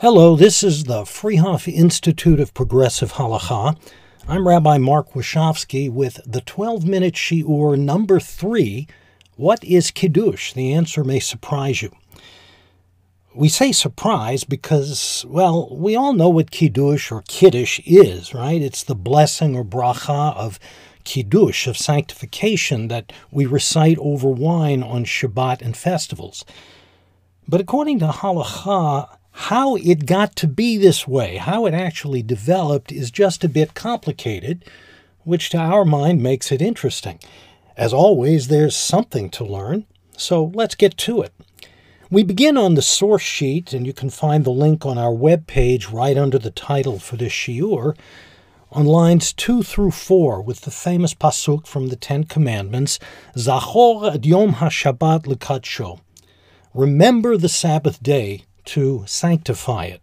Hello, this is the Freehof Institute of Progressive Halacha. I'm Rabbi Mark Washofsky with the 12 minute Shiur number three. What is Kiddush? The answer may surprise you. We say surprise because, well, we all know what Kiddush or Kiddush is, right? It's the blessing or bracha of Kiddush, of sanctification that we recite over wine on Shabbat and festivals. But according to Halacha, how it got to be this way, how it actually developed, is just a bit complicated, which to our mind makes it interesting. As always, there's something to learn, so let's get to it. We begin on the source sheet, and you can find the link on our web page right under the title for this shiur, on lines 2 through 4 with the famous pasuk from the Ten Commandments, Zachor ad yom ha-shabbat lekadsho. Remember the Sabbath day to sanctify it.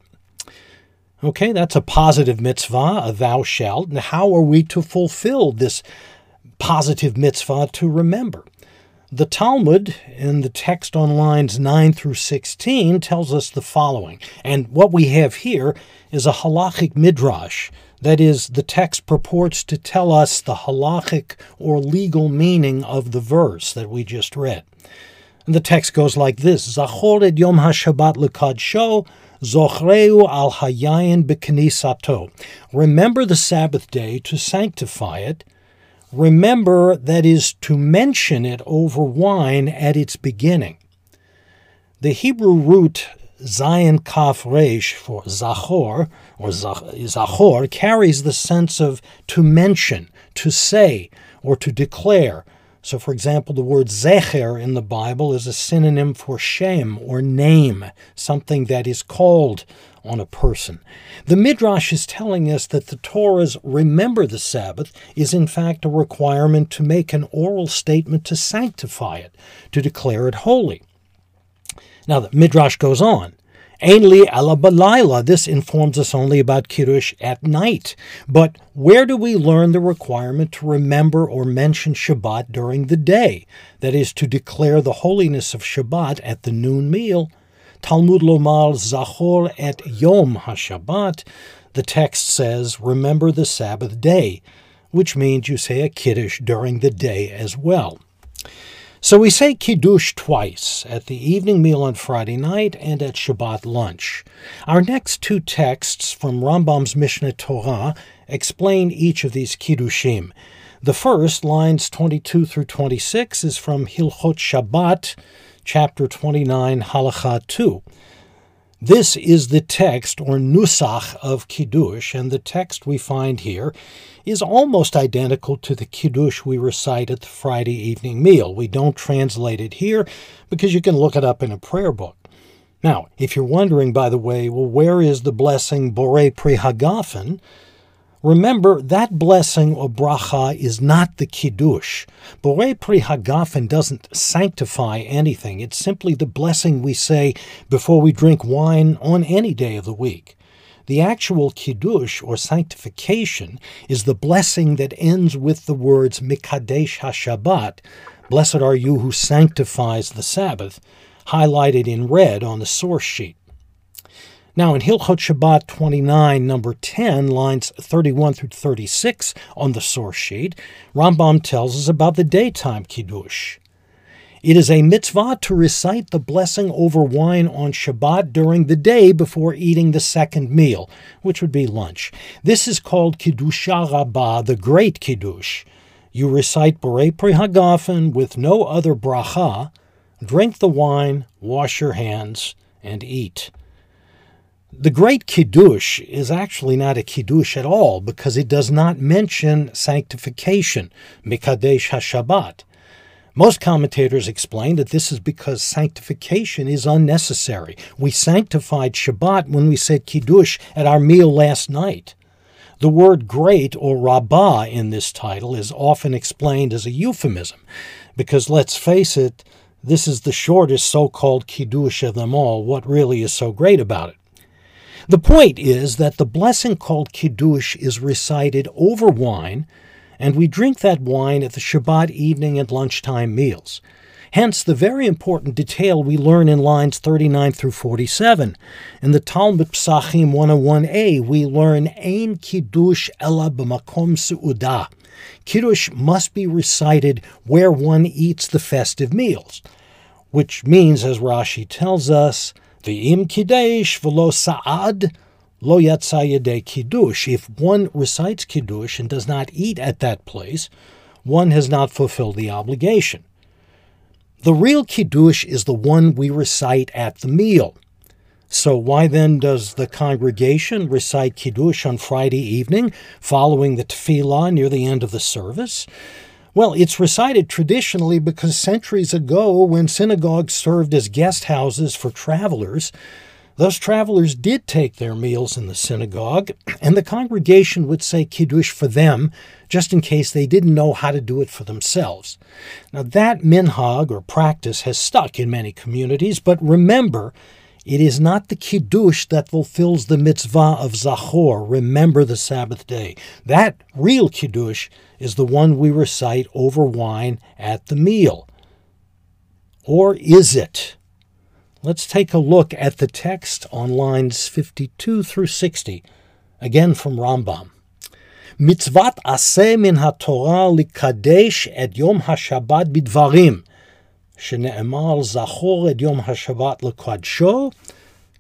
Okay, that's a positive mitzvah, a thou shalt. And how are we to fulfill this positive mitzvah to remember? The Talmud, in the text on lines 9 through 16, tells us the following. And what we have here is a halachic midrash. That is, the text purports to tell us the halachic or legal meaning of the verse that we just read. And the text goes like this Zachor et yom ha-shabbat lekadsho, zochreu al hayayin beknisato. Remember the Sabbath day to sanctify it. Remember, that is, to mention it over wine at its beginning. The Hebrew root Zayin Kaf Resh for Zachor, or Zachor, carries the sense of to mention, to say, or to declare, so, for example, the word zecher in the Bible is a synonym for shem or name, something that is called on a person. The Midrash is telling us that the Torah's remember the Sabbath is in fact a requirement to make an oral statement to sanctify it, to declare it holy. Now, the Midrash goes on. Ainli ala. This informs us only about Kiddush at night. But where do we learn the requirement to remember or mention Shabbat during the day? That is, to declare the holiness of Shabbat at the noon meal. Talmud Lomar Zachor et Yom HaShabbat. The text says, remember the Sabbath day, which means you say a Kiddush during the day as well. So we say Kiddush twice, at the evening meal on Friday night and at Shabbat lunch. Our next two texts from Rambam's Mishneh Torah explain each of these Kiddushim. The first, lines 22 through 26, is from Hilchot Shabbat, chapter 29, Halacha 2. This is the text or nusach of Kiddush, and the text we find here is almost identical to the Kiddush we recite at the Friday evening meal. We don't translate it here because you can look it up in a prayer book. Now, if you're wondering, by the way, well, where is the blessing Borei Pri Hagafen? Remember, that blessing or bracha is not the kiddush. Borei pri hagafen doesn't sanctify anything. It's simply the blessing we say before we drink wine on any day of the week. The actual kiddush or sanctification is the blessing that ends with the words mikadesh hashabbat, blessed are you who sanctifies the Sabbath, highlighted in red on the source sheet. Now, in Hilchot Shabbat 29, number 10, lines 31 through 36 on the source sheet, Rambam tells us about the daytime Kiddush. It is a mitzvah to recite the blessing over wine on Shabbat during the day before eating the second meal, which would be lunch. This is called Kiddusha Rabbah, the Great Kiddush. You recite Borei Pri Hagafen with no other bracha, drink the wine, wash your hands, and eat. The Great Kiddush is actually not a Kiddush at all because it does not mention sanctification, Mikadesh HaShabbat. Most commentators explain that this is because sanctification is unnecessary. We sanctified Shabbat when we said Kiddush at our meal last night. The word great or rabbah in this title is often explained as a euphemism because let's face it, this is the shortest so called Kiddush of them all. What really is so great about it? The point is that the blessing called Kiddush is recited over wine, and we drink that wine at the Shabbat evening and lunchtime meals. Hence, the very important detail we learn in lines 39 through 47. In the Talmud Psachim 101a, we learn Ein Kiddush Ella B'makom Su'udah. Kiddush must be recited where one eats the festive meals, which means, as Rashi tells us, the im kiddush v'lo sa'ad lo yatsa kiddush. If one recites kiddush and does not eat at that place, one has not fulfilled the obligation. The real kiddush is the one we recite at the meal. So, why then does the congregation recite Kiddush on Friday evening following the tefillah near the end of the service? Well, it's recited traditionally because centuries ago, when synagogues served as guest houses for travelers, those travelers did take their meals in the synagogue, and the congregation would say Kiddush for them, just in case they didn't know how to do it for themselves. Now, that minhag or practice has stuck in many communities, but remember, it is not the Kiddush that fulfills the mitzvah of Zachor, remember the Sabbath day. That real Kiddush is the one we recite over wine at the meal. Or is it? Let's take a look at the text on lines 52 through 60, again from Rambam. Mitzvat aseh min haTorah likadesh et yom hashabbat bidvarim. שנאמר זכור את יום השבת לקדשו,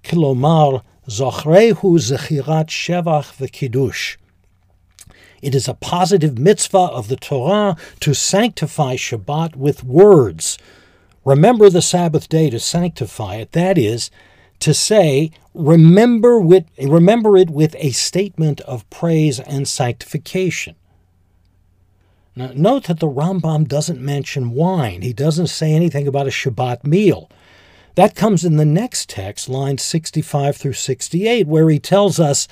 כלומר זוכרהו זכירת שבח וקידוש. It is a positive mitzvah of the Torah to sanctify Shabbat with words. Remember the Sabbath day to sanctify it. That is, to say, remember, with, remember it with a statement of praise and sanctification. Now, note that the Rambam doesn't mention wine. He doesn't say anything about a Shabbat meal. That comes in the next text, lines 65 through 68, where he tells us,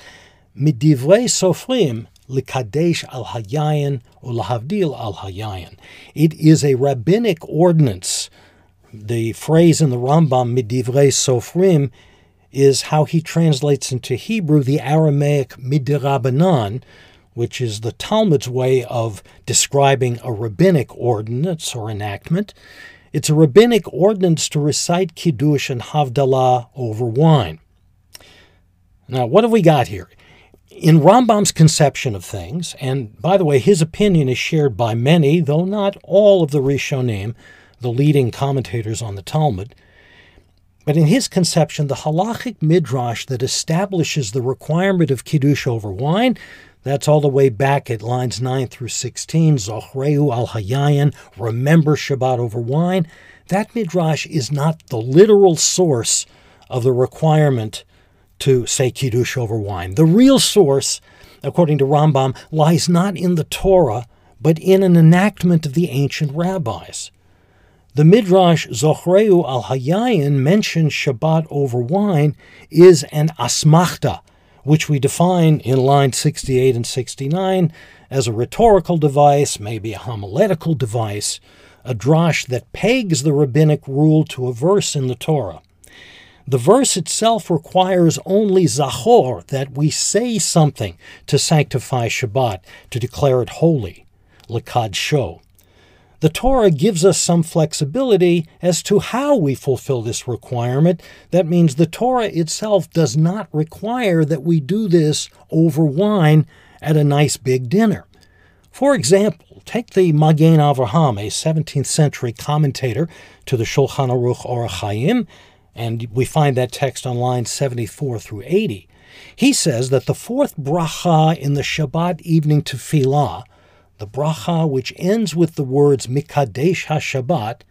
Midivrei Sofrim, likadesh al hayayin or lahavdil al hayayin. It is a rabbinic ordinance. The phrase in the Rambam, Midivrei Sofrim, is how he translates into Hebrew the Aramaic Midirabanan, which is the Talmud's way of describing a rabbinic ordinance or enactment. It's a rabbinic ordinance to recite Kiddush and Havdalah over wine. Now, what have we got here? In Rambam's conception of things, and by the way, his opinion is shared by many, though not all of the Rishonim, the leading commentators on the Talmud, but in his conception, the halachic midrash that establishes the requirement of kiddush over wine that's all the way back at lines 9 through 16. Zochreu al remember Shabbat over wine. That midrash is not the literal source of the requirement to say Kiddush over wine. The real source, according to Rambam, lies not in the Torah, but in an enactment of the ancient rabbis. The Midrash Zochreu al Hayayin mentions Shabbat over wine is an asmachta, which we define in lines 68 and 69 as a rhetorical device, maybe a homiletical device, a drash that pegs the rabbinic rule to a verse in the Torah. The verse itself requires only zachor, that we say something to sanctify Shabbat, to declare it holy, lekadsho. The Torah gives us some flexibility as to how we fulfill this requirement. That means the Torah itself does not require that we do this over wine at a nice big dinner. For example, take the Magen Avraham, a 17th century commentator to the Shulchan Aruch Orach Chaim, and we find that text on lines 74 through 80. He says that the fourth bracha in the Shabbat evening tefillah the bracha which ends with the words Mikadesh HaShabbat,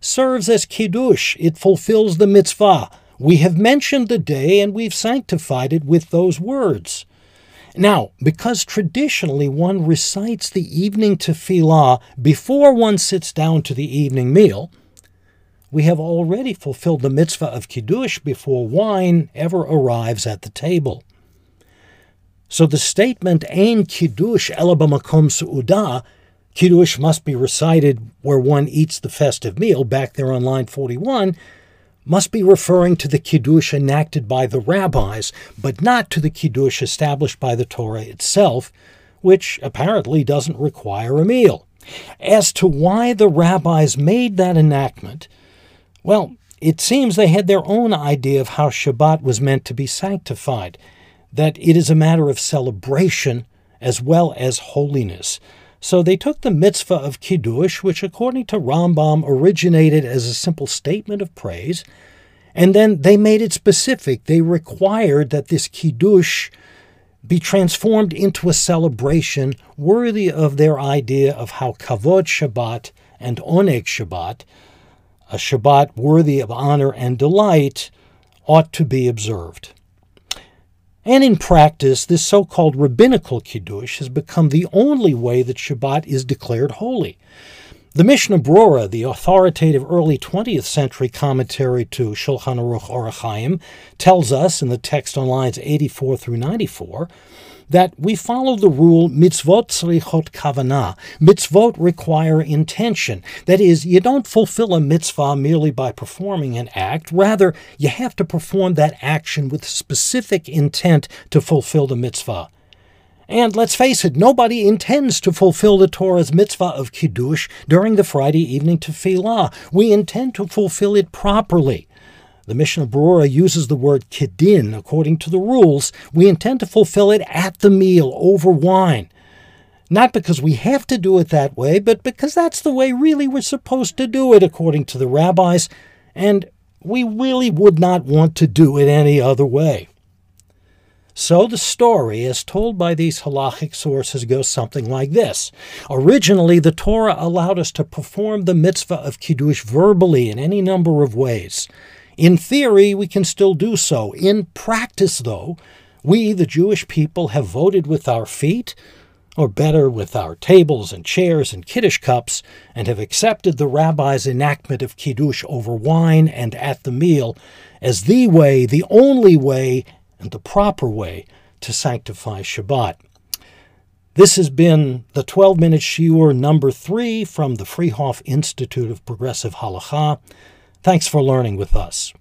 serves as kiddush. It fulfills the mitzvah. We have mentioned the day and we've sanctified it with those words. Now, because traditionally one recites the evening tefillah before one sits down to the evening meal, we have already fulfilled the mitzvah of kiddush before wine ever arrives at the table. So the statement "Ein kiddush ela b'makom su'udah," kiddush must be recited where one eats the festive meal. Back there on line forty-one, must be referring to the kiddush enacted by the rabbis, but not to the kiddush established by the Torah itself, which apparently doesn't require a meal. As to why the rabbis made that enactment, well, it seems they had their own idea of how Shabbat was meant to be sanctified, that it is a matter of celebration as well as holiness. So they took the mitzvah of Kiddush, which according to Rambam originated as a simple statement of praise, and then they made it specific. They required that this Kiddush be transformed into a celebration worthy of their idea of how Kavod Shabbat and Oneg Shabbat, a Shabbat worthy of honor and delight, ought to be observed. And in practice, this so called rabbinical Kiddush has become the only way that Shabbat is declared holy. The Mishnah Brura, the authoritative early 20th century commentary to Shulchan Aruch Orach Chaim, tells us in the text on lines 84 through 94 that we follow the rule mitzvot tzrichot kavanah. Mitzvot require intention. That is, you don't fulfill a mitzvah merely by performing an act. Rather, you have to perform that action with specific intent to fulfill the mitzvah. And let's face it, nobody intends to fulfill the Torah's mitzvah of Kiddush during the Friday evening tefillah. We intend to fulfill it properly. The Mishnah Brura uses the word kidin according to the rules. We intend to fulfill it at the meal over wine. Not because we have to do it that way, but because that's the way really we're supposed to do it according to the rabbis, and we really would not want to do it any other way. So the story, as told by these halachic sources, goes something like this. Originally, the Torah allowed us to perform the mitzvah of Kiddush verbally in any number of ways. In theory, we can still do so. In practice, though, we, the Jewish people, have voted with our feet, or better, with our tables and chairs and Kiddush cups, and have accepted the rabbi's enactment of Kiddush over wine and at the meal as the way, the only way, and the proper way to sanctify Shabbat. This has been the 12 minute Shiur number three from the Freehof Institute of Progressive Halacha. Thanks for learning with us.